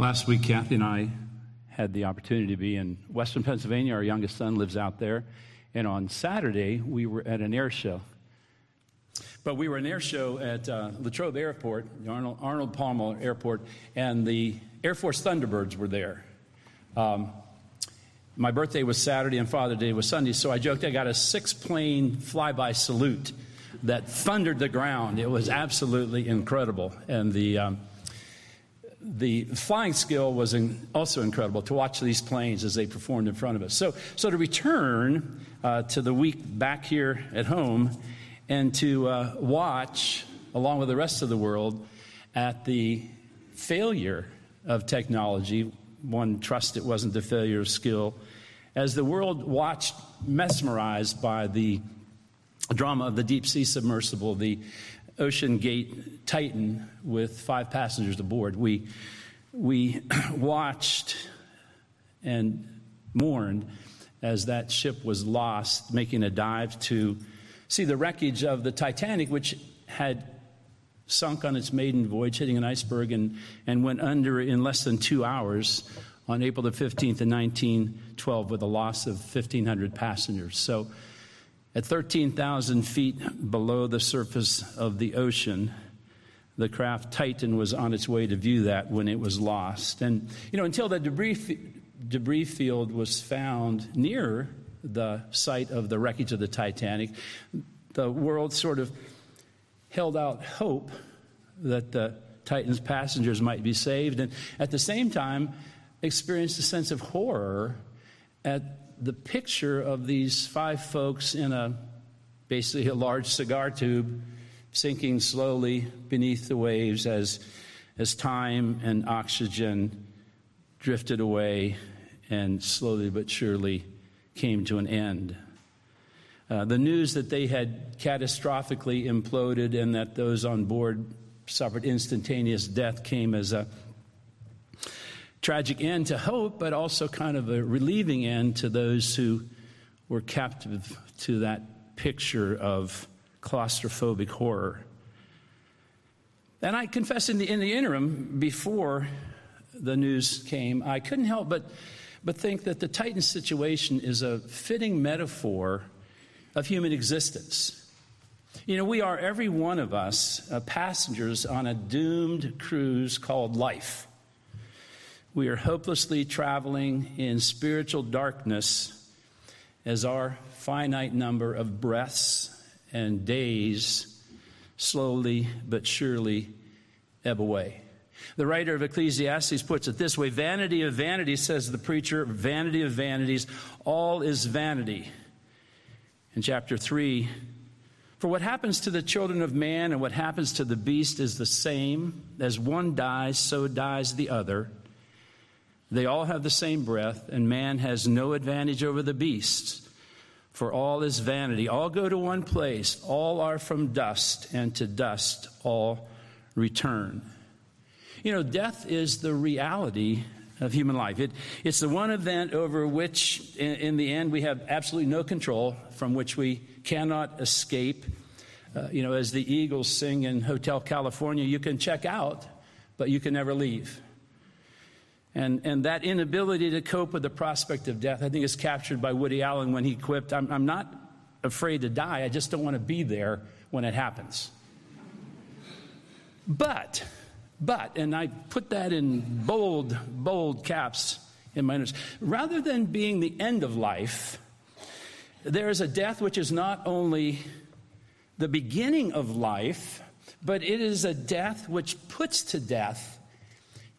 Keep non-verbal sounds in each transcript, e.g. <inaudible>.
Last week, Kathy and I had the opportunity to be in Western Pennsylvania. Our youngest son lives out there. And on Saturday, we were at an air show. But we were an air show at uh, Latrobe Airport, Arnold, Arnold Palmer Airport, and the Air Force Thunderbirds were there. Um, my birthday was Saturday and Father's Day was Sunday, so I joked I got a six plane flyby salute that thundered the ground. It was absolutely incredible. And the, um, the flying skill was in, also incredible to watch these planes as they performed in front of us. So, so to return uh, to the week back here at home and to uh, watch, along with the rest of the world, at the failure of technology, one trusts it wasn't the failure of skill, as the world watched, mesmerized by the drama of the deep sea submersible, the OceanGate Titan with five passengers aboard. We, we <clears throat> watched and mourned as that ship was lost, making a dive to see the wreckage of the Titanic, which had sunk on its maiden voyage, hitting an iceberg, and, and went under in less than two hours on April the 15th in 1912 with a loss of 1,500 passengers. So at 13,000 feet below the surface of the ocean, the craft Titan was on its way to view that when it was lost. And, you know, until the debris, debris field was found near the site of the wreckage of the Titanic, the world sort of held out hope that the Titan's passengers might be saved, and at the same time, experienced a sense of horror at the picture of these five folks in a basically a large cigar tube sinking slowly beneath the waves as, as time and oxygen drifted away and slowly but surely came to an end. Uh, the news that they had catastrophically imploded and that those on board suffered instantaneous death came as a tragic end to hope, but also kind of a relieving end to those who were captive to that picture of claustrophobic horror. And I confess, in the, in the interim, before the news came, I couldn't help but, but think that the Titan situation is a fitting metaphor of human existence. You know, we are, every one of us, uh, passengers on a doomed cruise called life. We are hopelessly traveling in spiritual darkness as our finite number of breaths and days slowly but surely ebb away. The writer of Ecclesiastes puts it this way Vanity of vanities, says the preacher, vanity of vanities, all is vanity. In chapter 3, for what happens to the children of man and what happens to the beast is the same. As one dies, so dies the other. They all have the same breath, and man has no advantage over the beasts. For all is vanity. All go to one place. All are from dust, and to dust all return. You know, death is the reality of human life. It, it's the one event over which, in, in, the end, we have absolutely no control, from which we cannot escape. Uh, you know, as the Eagles sing in Hotel California, you can check out, but you can never leave. And, and that inability to cope with the prospect of death, I think, is captured by Woody Allen when he quipped, I'm, I'm not afraid to die, I just don't want to be there when it happens. But, but, and I put that in bold, bold caps in my notes, rather than being the end of life, there is a death which is not only the beginning of life, but it is a death which puts to death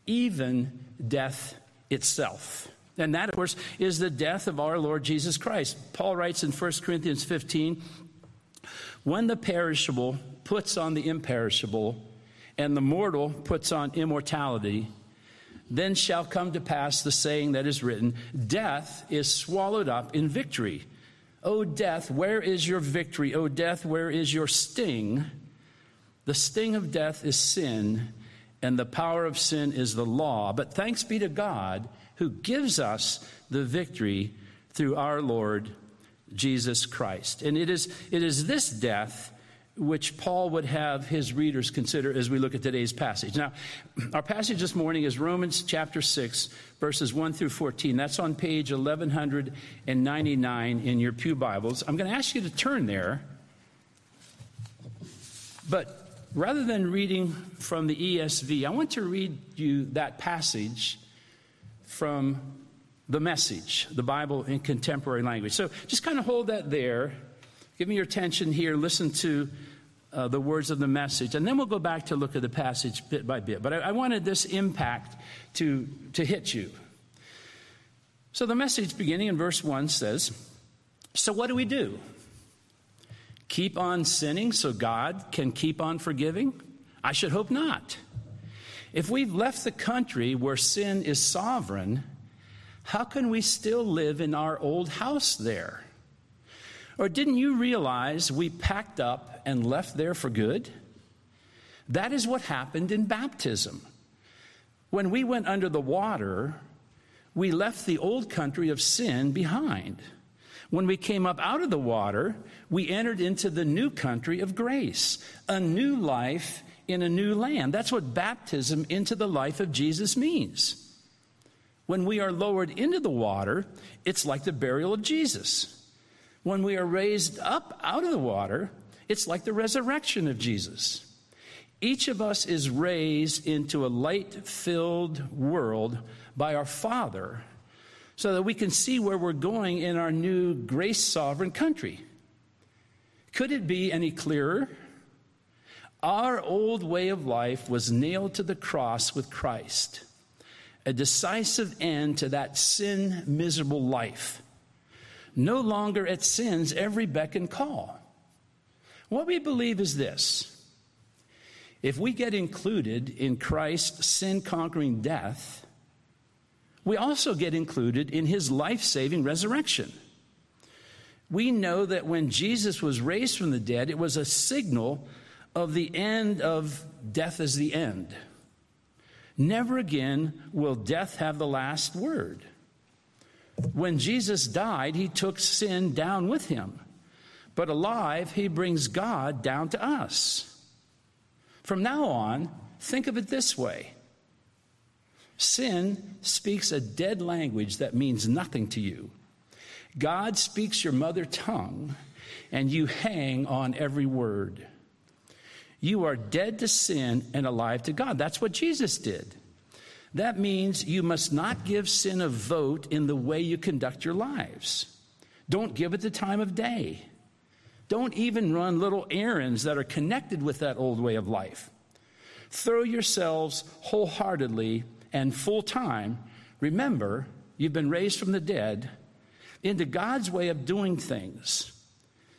even death itself. And that, of course, is the death of our Lord Jesus Christ. Paul writes in 1 Corinthians 15 when the perishable puts on the imperishable, and the mortal puts on immortality, then shall come to pass the saying that is written Death is swallowed up in victory. O death, where is your victory? O death, where is your sting? The sting of death is sin and the power of sin is the law. But thanks be to God who gives us the victory through our Lord Jesus Christ. And it is, it is this death which Paul would have his readers consider as we look at today's passage. Now, <clears throat> our passage this morning is Romans chapter 6, verses 1 through 14. That's on page 1199 in your Pew Bibles. I'm going to ask you to turn there. But rather than reading from the ESV, I want to read you that passage from the message, the Bible in contemporary language. So just kind of hold that there. Give me your attention here. Listen to uh, the words of the message, and then we'll go back to look at the passage bit by bit. But I, I wanted this impact to, to hit you. So the message beginning in verse 1 says So what do we do? Keep on sinning so God can keep on forgiving? I should hope not. If we've left the country where sin is sovereign, how can we still live in our old house there? Or didn't you realize we packed up and left there for good? That is what happened in baptism. When we went under the water, we left the old country of sin behind. When we came up out of the water, we entered into the new country of grace, a new life in a new land. That's what baptism into the life of Jesus means. When we are lowered into the water, it's like the burial of Jesus. When we are raised up out of the water, it's like the resurrection of Jesus. Each of us is raised into a light filled world by our Father so that we can see where we're going in our new grace sovereign country. Could it be any clearer? Our old way of life was nailed to the cross with Christ, a decisive end to that sin miserable life no longer at sin's every beck and call. What we believe is this if we get included in Christ's sin conquering death, we also get included in his life saving resurrection. We know that when Jesus was raised from the dead, it was a signal of the end of death as the end. Never again will death have the last word. When Jesus died, he took sin down with him. But alive, he brings God down to us. From now on, think of it this way sin speaks a dead language that means nothing to you. God speaks your mother tongue, and you hang on every word. You are dead to sin and alive to God. That's what Jesus did. That means you must not give sin a vote in the way you conduct your lives. Don't give it the time of day. Don't even run little errands that are connected with that old way of life. Throw yourselves wholeheartedly and full time. Remember, you've been raised from the dead into God's way of doing things.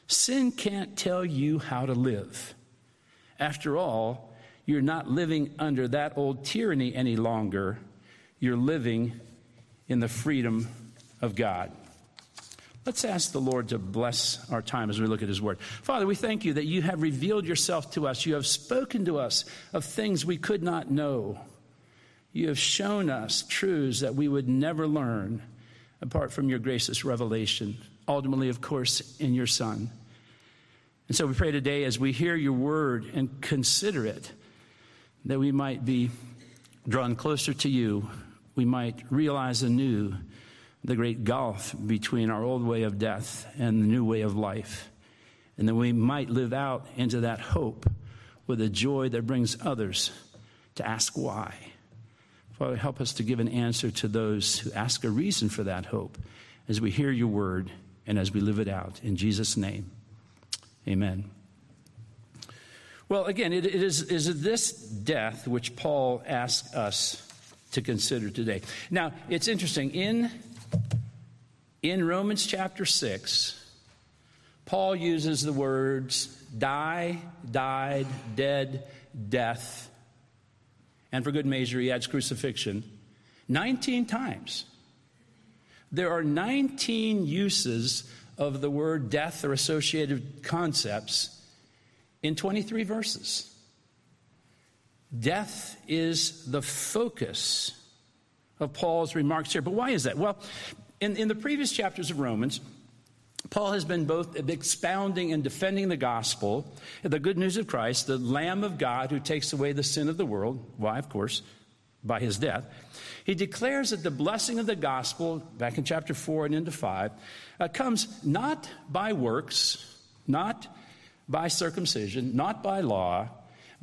Sin can't tell you how to live. After all, you're not living under that old tyranny any longer. You're living in the freedom of God. Let's ask the Lord to bless our time as we look at His Word. Father, we thank you that you have revealed yourself to us. You have spoken to us of things we could not know. You have shown us truths that we would never learn apart from your gracious revelation, ultimately, of course, in your Son. And so we pray today as we hear your word and consider it that we might be drawn closer to you. We might realize anew the great gulf between our old way of death and the new way of life. And that we might live out into that hope with a joy that brings others to ask why. Father, help us to give an answer to those who ask a reason for that hope as we hear your word and as we live it out. In Jesus' name, amen. Well, again, it, it is, is this death which Paul asks us to consider today. Now, it's interesting. In, in Romans chapter 6, Paul uses the words die, died, dead, death, and for good measure, he adds crucifixion 19 times. There are 19 uses of the word death or associated concepts in 23 verses. Death is the focus of Paul's remarks here. But why is that? Well, in, in the previous chapters of Romans, Paul has been both expounding and defending the gospel, the good news of Christ, the Lamb of God who takes away the sin of the world. Why, of course, by his death. He declares that the blessing of the gospel, back in chapter 4 and into 5, uh, comes not by works, not by circumcision, not by law,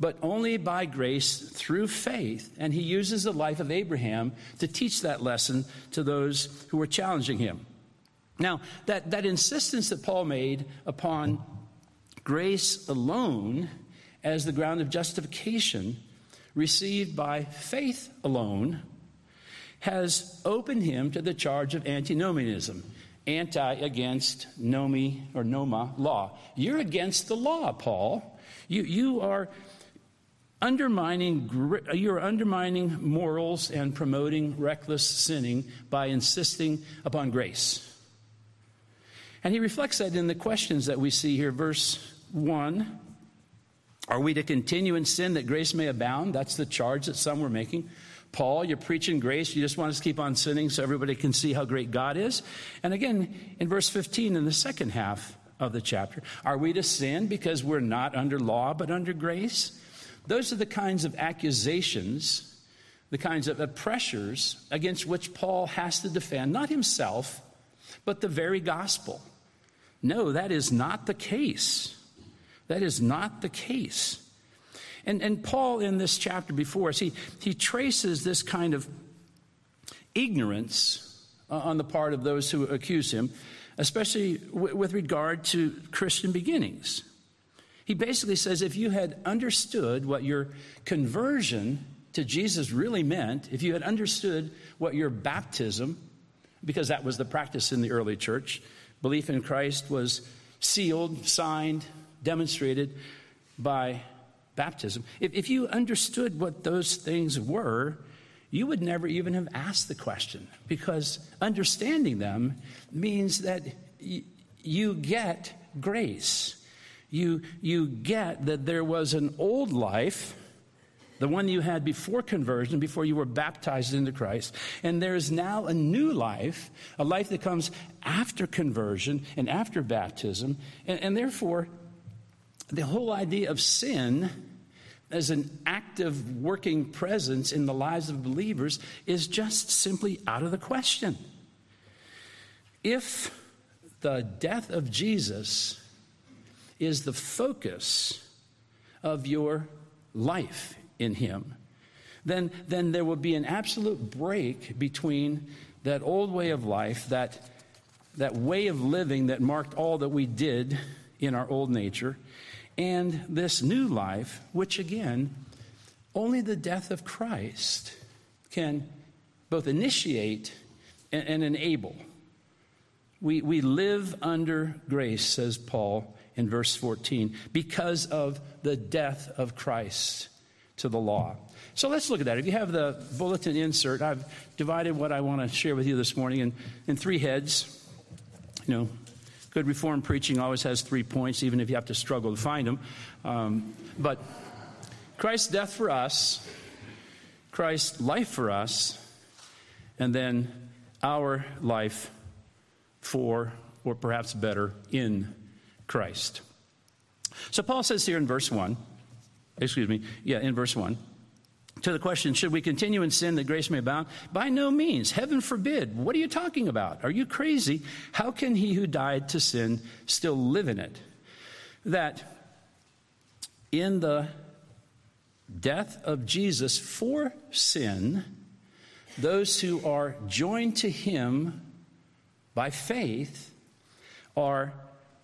but only by grace through faith. And he uses the life of Abraham to teach that lesson to those who are challenging him. Now, that, that insistence that Paul made upon grace alone as the ground of justification received by faith alone has opened him to the charge of antinomianism, anti against nomi or noma law. You're against the law, Paul. You, you are undermining you're undermining morals and promoting reckless sinning by insisting upon grace. And he reflects that in the questions that we see here. Verse 1 Are we to continue in sin that grace may abound? That's the charge that some were making. Paul, you're preaching grace. You just want us to keep on sinning so everybody can see how great God is. And again, in verse 15, in the second half of the chapter, are we to sin because we're not under law but under grace? Those are the kinds of accusations, the kinds of pressures against which Paul has to defend, not himself, but the very gospel. No, that is not the case. That is not the case. And, and Paul, in this chapter before us, he, he traces this kind of ignorance on the part of those who accuse him, especially w- with regard to Christian beginnings. He basically says if you had understood what your conversion to Jesus really meant, if you had understood what your baptism, because that was the practice in the early church, belief in Christ was sealed, signed, demonstrated by baptism. If, if you understood what those things were, you would never even have asked the question because understanding them means that y- you get grace. You, you get that there was an old life, the one you had before conversion, before you were baptized into Christ, and there is now a new life, a life that comes after conversion and after baptism, and, and therefore, the whole idea of sin as an active working presence in the lives of believers is just simply out of the question. If the death of Jesus is the focus of your life in Him, then, then there will be an absolute break between that old way of life, that, that way of living that marked all that we did in our old nature, and this new life, which again, only the death of Christ can both initiate and, and enable. We, we live under grace, says Paul in verse 14, because of the death of Christ to the law. So let's look at that. If you have the bulletin insert, I've divided what I want to share with you this morning in, in three heads. You know, Good Reformed preaching always has three points, even if you have to struggle to find them. Um, but Christ's death for us, Christ's life for us, and then our life for, or perhaps better, in Christ. So Paul says here in verse 1, excuse me, yeah, in verse 1, to the question, should we continue in sin that grace may abound? By no means. Heaven forbid. What are you talking about? Are you crazy? How can he who died to sin still live in it? That in the death of Jesus for sin, those who are joined to him by faith are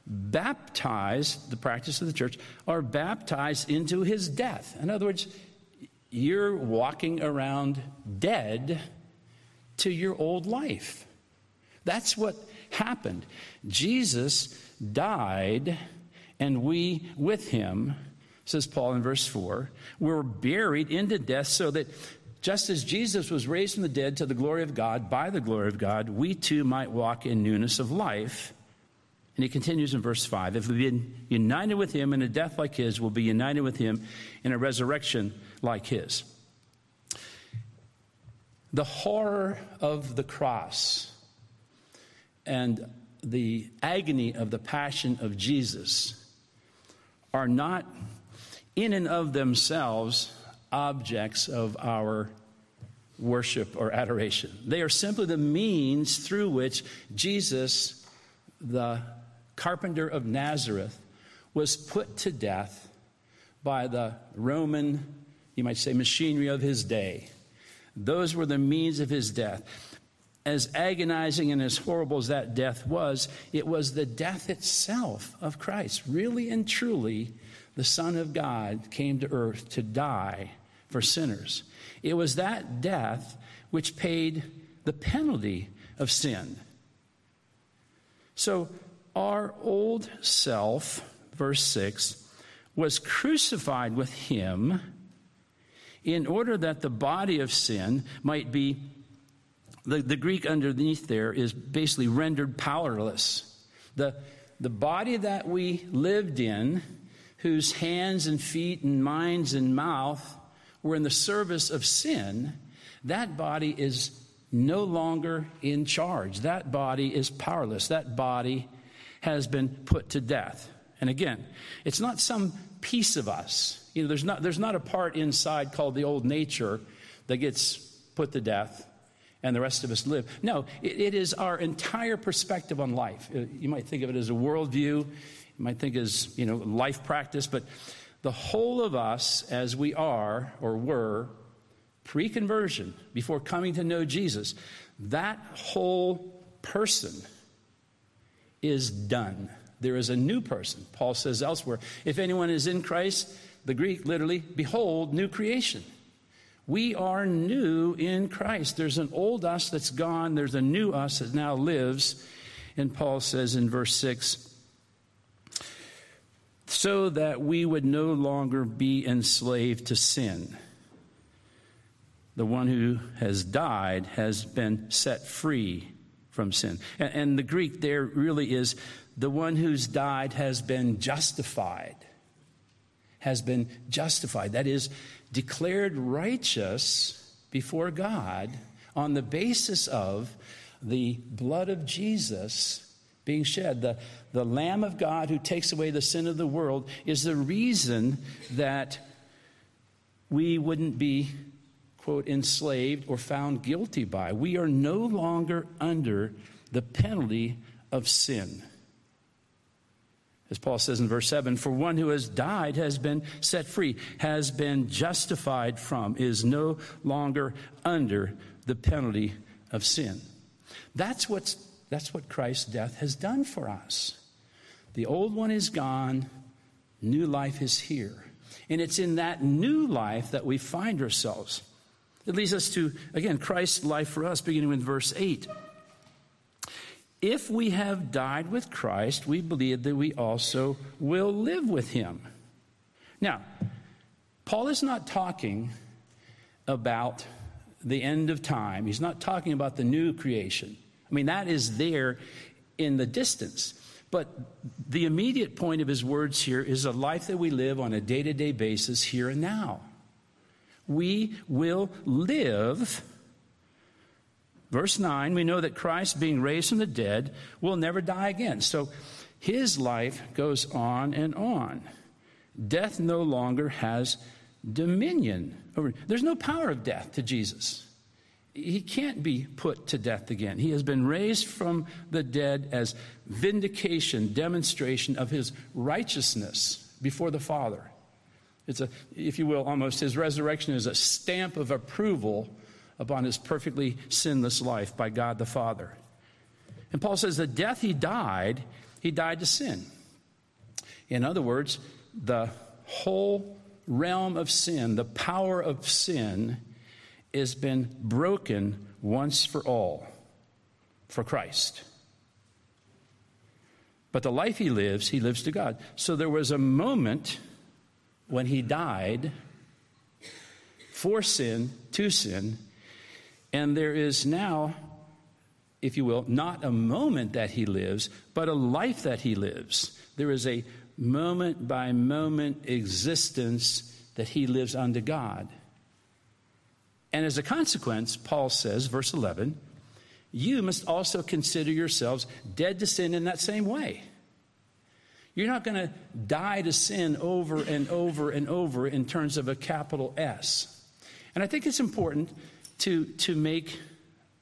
baptized, the practice of the church, are baptized into his death. In other words, you're walking around dead to your old life. That's what happened. Jesus died, and we with him, says Paul in verse 4, were buried into death so that just as Jesus was raised from the dead to the glory of God, by the glory of God, we too might walk in newness of life. And he continues in verse 5 If we've been united with him in a death like his, we'll be united with him in a resurrection like his. The horror of the cross and the agony of the passion of Jesus are not in and of themselves objects of our worship or adoration. They are simply the means through which Jesus, the carpenter of Nazareth, was put to death by the Roman, you might say, machinery of his day. Those were the means of his death. As agonizing and as horrible as that death was, it was the death itself of Christ. Really and truly, the Son of God came to earth to die for sinners. It was that death which paid the penalty of sin. So, our old self, verse 6, was crucified with him in order that the body of sin might be, the, the Greek underneath there is basically rendered powerless. The, the body that we lived in, whose hands and feet and minds and mouth were in the service of sin, that body is no longer in charge. That body is powerless. That body has been put to death. And again, it's not some piece of us. You know, there's not, there's not a part inside called the old nature that gets put to death and the rest of us live. No, it, it is our entire perspective on life. Uh, you might think of it as a worldview, you might think as, you know, life practice, but the whole of us as we are or were pre conversion, before coming to know Jesus, that whole person is done. There is a new person. Paul says elsewhere if anyone is in Christ, the Greek literally, behold, new creation. We are new in Christ. There's an old us that's gone, there's a new us that now lives. And Paul says in verse 6 so that we would no longer be enslaved to sin. The one who has died has been set free from sin. And, and the Greek there really is the one who's died has been justified has been justified. That is, declared righteous before God on the basis of the blood of Jesus being shed. The, the Lamb of God who takes away the sin of the world is the reason that we wouldn't be, quote, enslaved or found guilty by. We are no longer under the penalty of sin. As Paul says in verse 7 For one who has died has been set free, has been justified from, is no longer under the penalty of sin. That's, what's, that's what Christ's death has done for us. The old one is gone, new life is here. And it's in that new life that we find ourselves. It leads us to, again, Christ's life for us, beginning with verse 8. If we have died with Christ, we believe that we also will live with him. Now, Paul is not talking about the end of time. He's not talking about the new creation. I mean, that is there in the distance. But the immediate point of his words here is a life that we live on a day to day basis here and now. We will live Verse 9, we know that Christ, being raised from the dead, will never die again. So his life goes on and on. Death no longer has dominion over. There's no power of death to Jesus. He can't be put to death again. He has been raised from the dead as vindication, demonstration of his righteousness before the Father. It's a, if you will, almost his resurrection is a stamp of approval upon his perfectly sinless life by God the Father. And Paul says the death he died, he died to sin. In other words, the whole realm of sin, the power of sin, has been broken once for all for Christ. But the life he lives, he lives to God. So there was a moment when he died for sin, to sin, and there is now, if you will, not a moment that he lives, but a life that he lives. There is a moment by moment existence that he lives unto God. And as a consequence, Paul says, verse 11, you must also consider yourselves dead to sin in that same way. You're not going to die to sin over and over and over in terms of a capital S. And I think it's important to, to make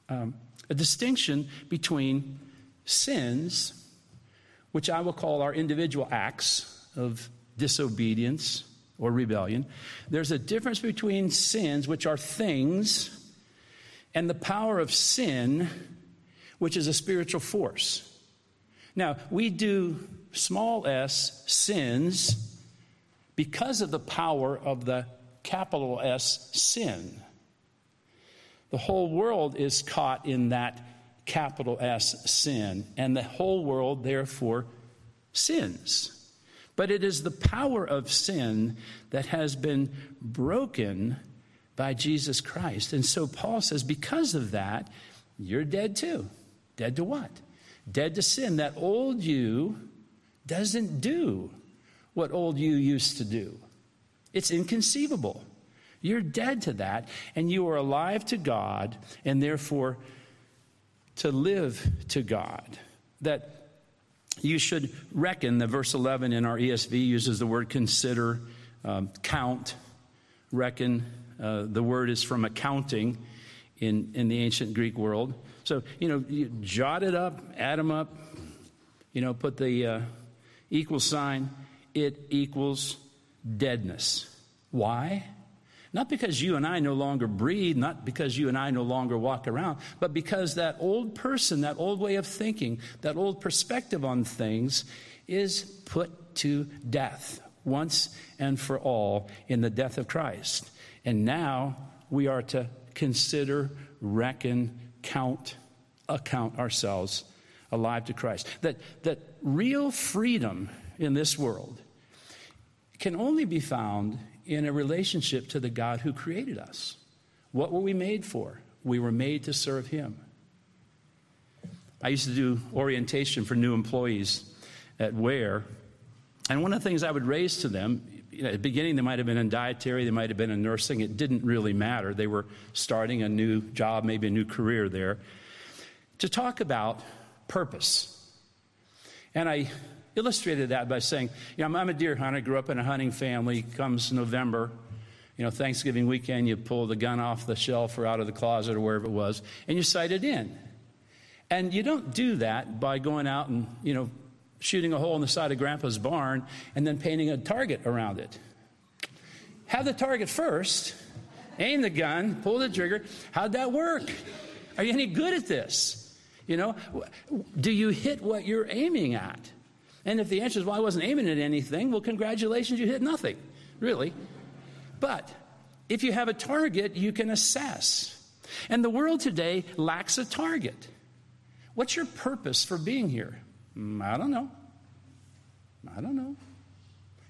um, a distinction between sins, which I will call our individual acts of disobedience or rebellion. There's a difference between sins, which are things, and the power of sin, which is a spiritual force. Now, we do small s sins because of the power of the capital S sin. The whole world is caught in that capital S sin, and the whole world therefore sins. But it is the power of sin that has been broken by Jesus Christ. And so Paul says, because of that, you're dead too. Dead to what? Dead to sin. That old you doesn't do what old you used to do. It's inconceivable. You're dead to that, and you are alive to God, and therefore to live to God. That you should reckon, the verse 11 in our ESV uses the word consider, um, count, reckon. Uh, the word is from accounting in, in the ancient Greek world. So, you know, you jot it up, add them up, you know, put the uh, equal sign, it equals deadness. Why? Not because you and I no longer breathe, not because you and I no longer walk around, but because that old person, that old way of thinking, that old perspective on things is put to death once and for all in the death of Christ. And now we are to consider, reckon, count, account ourselves alive to Christ. That, that real freedom in this world can only be found in a relationship to the God who created us. What were we made for? We were made to serve Him. I used to do orientation for new employees at Ware, and one of the things I would raise to them, you know, at the beginning, they might have been in dietary, they might have been in nursing. It didn't really matter. They were starting a new job, maybe a new career there, to talk about purpose. And I illustrated that by saying, you know, I'm a deer hunter, grew up in a hunting family, comes November, you know, Thanksgiving weekend, you pull the gun off the shelf or out of the closet or wherever it was, and you sight it in. And you don't do that by going out and, you know, shooting a hole in the side of grandpa's barn and then painting a target around it. Have the target first, aim the gun, pull the trigger. How'd that work? Are you any good at this? You know, do you hit what you're aiming at? And if the answer is, well, I wasn't aiming at anything, well, congratulations, you hit nothing, really. But if you have a target, you can assess. And the world today lacks a target. What's your purpose for being here? Mm, I don't know. I don't know.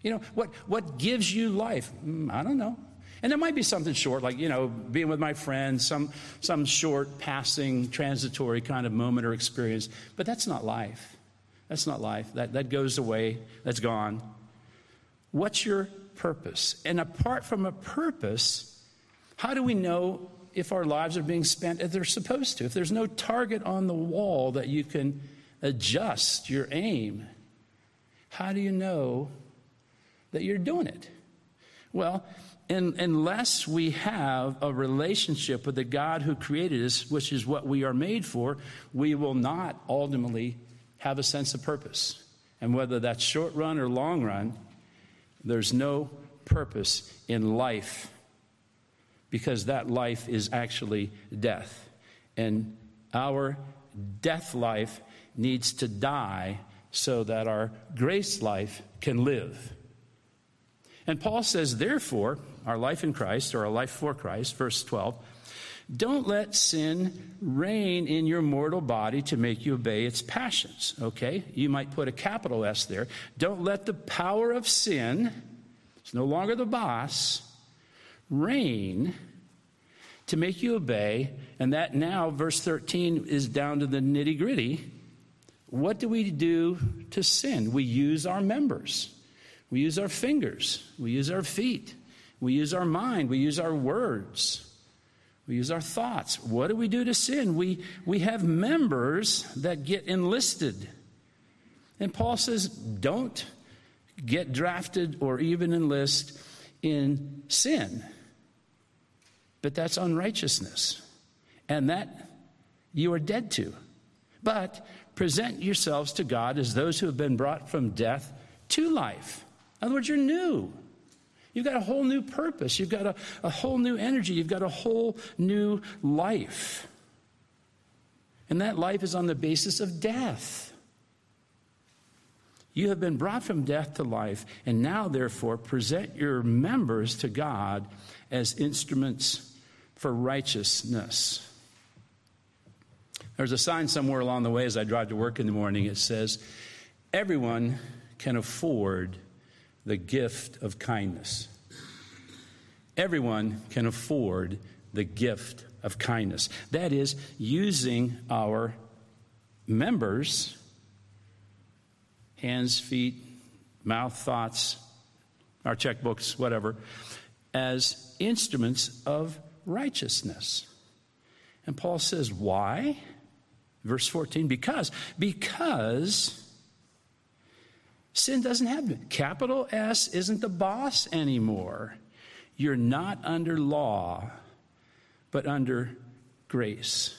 You know, what, what gives you life? Mm, I don't know. And there might be something short, like, you know, being with my friends, some, some short, passing, transitory kind of moment or experience. But that's not life. That's not life. That, that goes away, that's gone. What's your purpose? And apart from a purpose, how do we know if our lives are being spent as they're supposed to? If there's no target on the wall that you can adjust your aim, how do you know that you're doing it? Well, unless we have a relationship with the God who created us, which is what we are made for, we will not ultimately have a sense of purpose. And whether that's short run or long run, there's no purpose in life because that life is actually death. And our death life needs to die so that our grace life can live. And Paul says, therefore, our life in Christ, or our life for Christ, verse 12, don't let sin reign in your mortal body to make you obey its passions. Okay? You might put a capital S there. Don't let the power of sin, it's no longer the boss, reign to make you obey. And that now, verse 13, is down to the nitty gritty. What do we do to sin? We use our members, we use our fingers, we use our feet, we use our mind, we use our words. We use our thoughts. What do we do to sin? We, we have members that get enlisted. And Paul says, don't get drafted or even enlist in sin. But that's unrighteousness. And that you are dead to. But present yourselves to God as those who have been brought from death to life. In other words, you're new. You've got a whole new purpose. You've got a, a whole new energy. You've got a whole new life. And that life is on the basis of death. You have been brought from death to life, and now, therefore, present your members to God as instruments for righteousness. There's a sign somewhere along the way as I drive to work in the morning. It says, Everyone can afford the gift of kindness. Everyone can afford the gift of kindness. That is, using our members, hands, feet, mouth, thoughts, our checkbooks, whatever, as instruments of righteousness. And Paul says, why? Verse 14, because, because sin doesn't have capital S isn't the boss anymore. You're not under law, but under grace.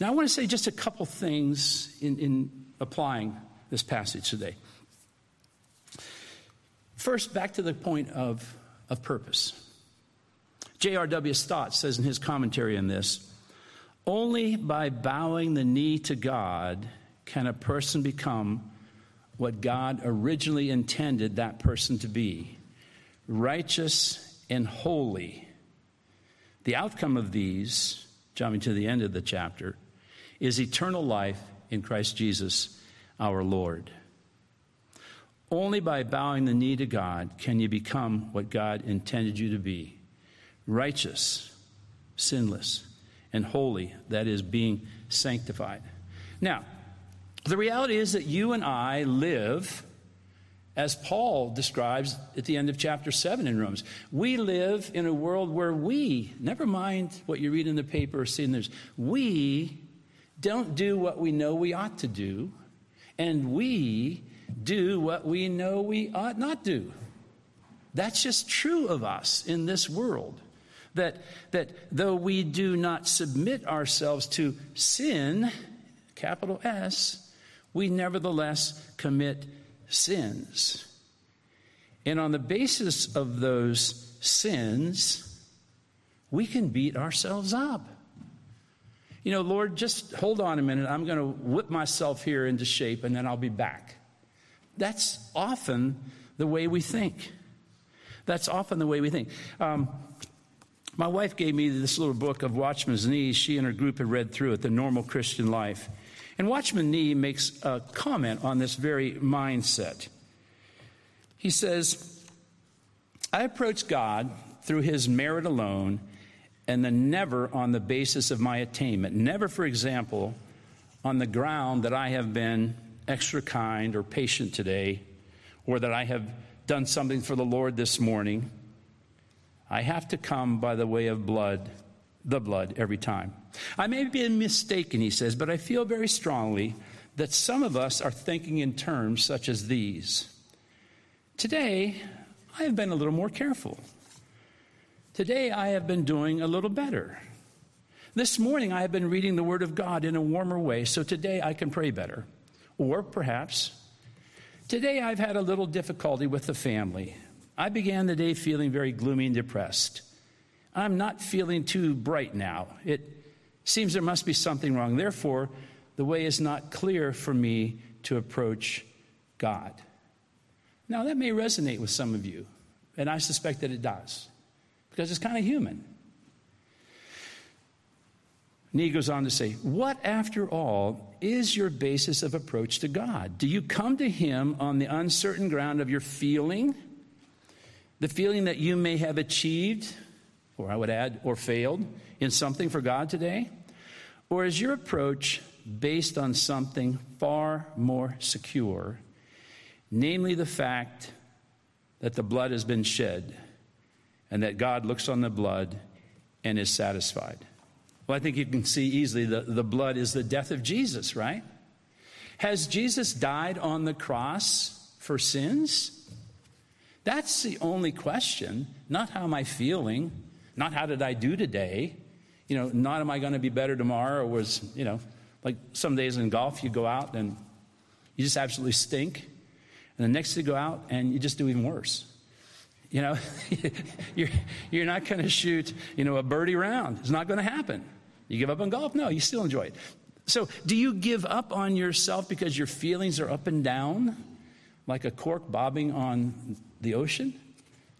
Now, I want to say just a couple things in, in applying this passage today. First, back to the point of, of purpose. J.R.W. Stott says in his commentary on this only by bowing the knee to God can a person become what God originally intended that person to be righteous and holy. The outcome of these, jumping to the end of the chapter, is eternal life in Christ Jesus our Lord. Only by bowing the knee to God can you become what God intended you to be righteous, sinless, and holy, that is, being sanctified. Now, the reality is that you and I live, as Paul describes at the end of chapter 7 in Romans, we live in a world where we, never mind what you read in the paper or see in there's, we don't do what we know we ought to do, and we do what we know we ought not do. That's just true of us in this world that, that though we do not submit ourselves to sin, capital S, we nevertheless commit sins. And on the basis of those sins, we can beat ourselves up. You know, Lord, just hold on a minute. I'm going to whip myself here into shape and then I'll be back. That's often the way we think. That's often the way we think. Um, my wife gave me this little book of Watchman Nee's. She and her group had read through it, The Normal Christian Life. And Watchman Nee makes a comment on this very mindset. He says, I approach God through his merit alone and then never on the basis of my attainment. Never, for example, on the ground that I have been extra kind or patient today, or that I have done something for the Lord this morning. I have to come by the way of blood, the blood, every time. I may be mistaken, he says, but I feel very strongly that some of us are thinking in terms such as these. Today, I have been a little more careful. Today, I have been doing a little better. This morning, I have been reading the Word of God in a warmer way, so today I can pray better. Or perhaps, today I've had a little difficulty with the family. I began the day feeling very gloomy and depressed. I'm not feeling too bright now. It seems there must be something wrong. Therefore, the way is not clear for me to approach God. Now, that may resonate with some of you, and I suspect that it does, because it's kind of human. Nee goes on to say, What, after all, is your basis of approach to God? Do you come to Him on the uncertain ground of your feeling? The feeling that you may have achieved, or I would add, or failed in something for God today? Or is your approach based on something far more secure, namely the fact that the blood has been shed and that God looks on the blood and is satisfied. Well, I think you can see easily the, the blood is the death of Jesus, right? Has Jesus died on the cross for sins? That's the only question, not how am I feeling, not how did I do today, you know, not am I going to be better tomorrow, or was, you know, like some days in golf, you go out and you just absolutely stink. And the next you go out and you just do even worse. You know, <laughs> you're, you're not going to shoot, you know, a birdie round. It's not going to happen. You give up on golf? No, you still enjoy it. So, do you give up on yourself because your feelings are up and down like a cork bobbing on the ocean?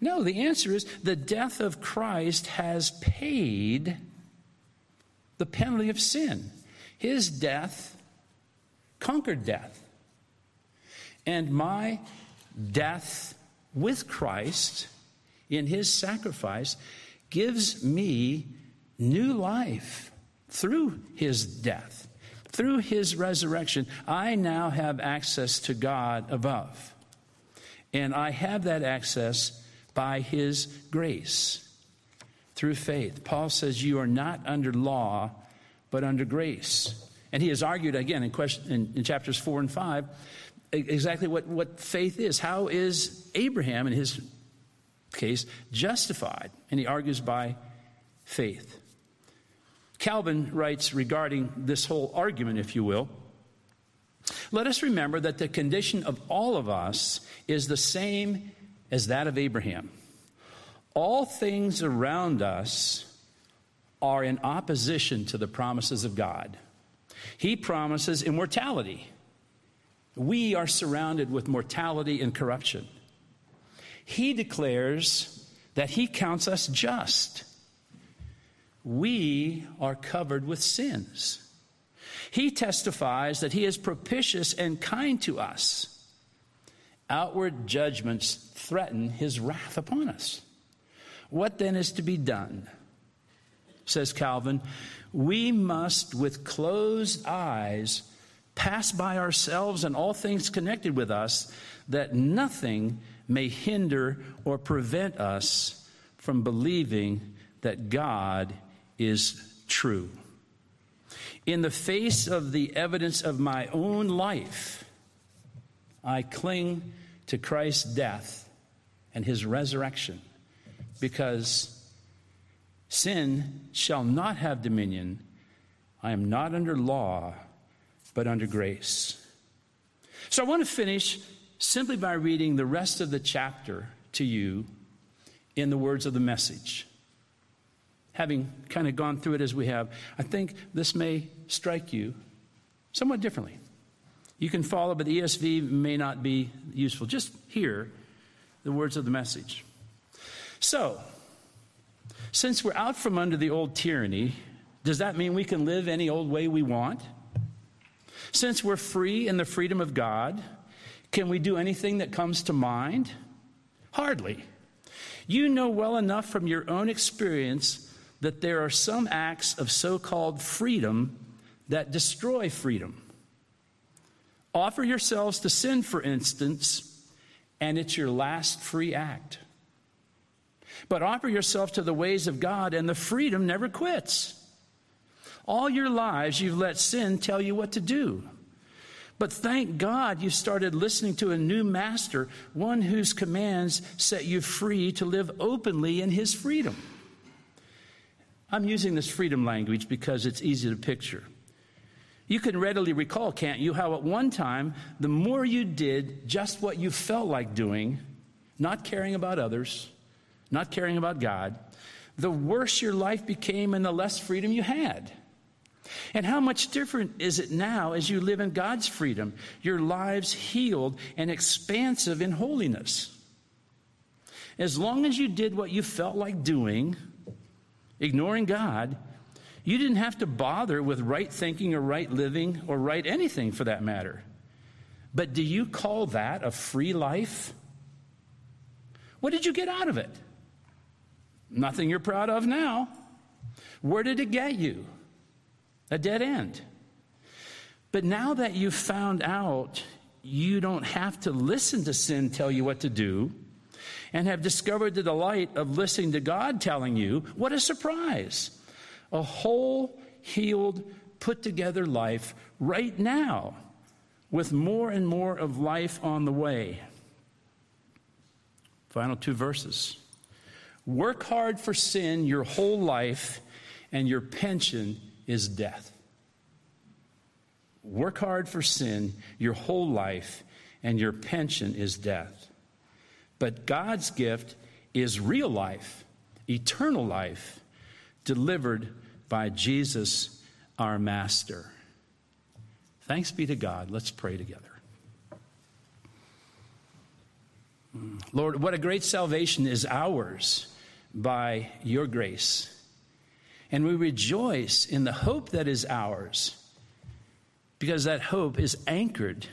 No, the answer is the death of Christ has paid the penalty of sin. His death conquered death. And my death with Christ in his sacrifice gives me new life through his death. Through his resurrection, I now have access to God above. And I have that access by his grace through faith. Paul says, You are not under law, but under grace. And he has argued again in, question, in, in chapters 4 and 5 exactly what, what faith is. How is Abraham, in his case, justified? And he argues by faith. Calvin writes regarding this whole argument, if you will. Let us remember that the condition of all of us is the same as that of Abraham. All things around us are in opposition to the promises of God. He promises immortality. We are surrounded with mortality and corruption. He declares that He counts us just. We are covered with sins. He testifies that He is propitious and kind to us. Outward judgments threaten His wrath upon us. What then is to be done? Says Calvin, we must, with closed eyes, pass by ourselves and all things connected with us, that nothing may hinder or prevent us from believing that God is true. In the face of the evidence of my own life, I cling to Christ's death and his resurrection because sin shall not have dominion. I am not under law but under grace. So I want to finish simply by reading the rest of the chapter to you in the words of the message. Having kind of gone through it as we have, I think this may strike you somewhat differently. You can follow, but the ESV may not be useful. Just hear the words of the message. So, since we're out from under the old tyranny, does that mean we can live any old way we want? Since we're free in the freedom of God, can we do anything that comes to mind? Hardly. You know well enough from your own experience that there are some acts of so called freedom that destroy freedom. Offer yourselves to sin, for instance, and it's your last free act. But offer yourself to the ways of God, and the freedom never quits. All your lives, you've let sin tell you what to do. But thank God you started listening to a new master, one whose commands set you free to live openly in his freedom. I'm using this freedom language because it's easy to picture. You can readily recall, can't you, how at one time, the more you did just what you felt like doing, not caring about others, not caring about God, the worse your life became and the less freedom you had. And how much different is it now as you live in God's freedom, your lives healed and expansive in holiness? As long as you did what you felt like doing, ignoring God, you didn't have to bother with right thinking or right living or right anything for that matter. But do you call that a free life? What did you get out of it? Nothing you're proud of now. Where did it get you? a dead end. But now that you've found out you don't have to listen to sin tell you what to do, and have discovered the delight of listening to God telling you, what a surprise! A whole, healed, put together life right now, with more and more of life on the way. Final two verses. Work hard for sin your whole life, and your pension is death. Work hard for sin your whole life, and your pension is death. But God's gift is real life, eternal life, delivered by Jesus, our Master. Thanks be to God. Let's pray together. Lord, what a great salvation is ours by your grace. And we rejoice in the hope that is ours because that hope is anchored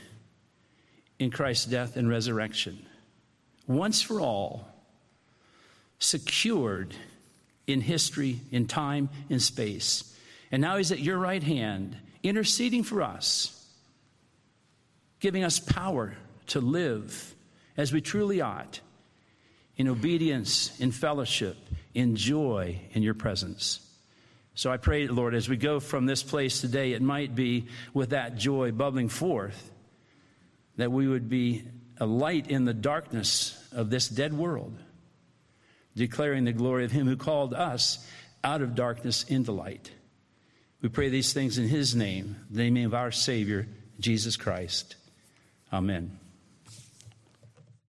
in Christ's death and resurrection. Once for all, secured in history, in time, in space. And now he's at your right hand, interceding for us, giving us power to live as we truly ought in obedience, in fellowship, in joy in your presence. So I pray, Lord, as we go from this place today, it might be with that joy bubbling forth that we would be a light in the darkness of this dead world, declaring the glory of Him who called us out of darkness into light. We pray these things in His name, the name of our Savior, Jesus Christ. Amen.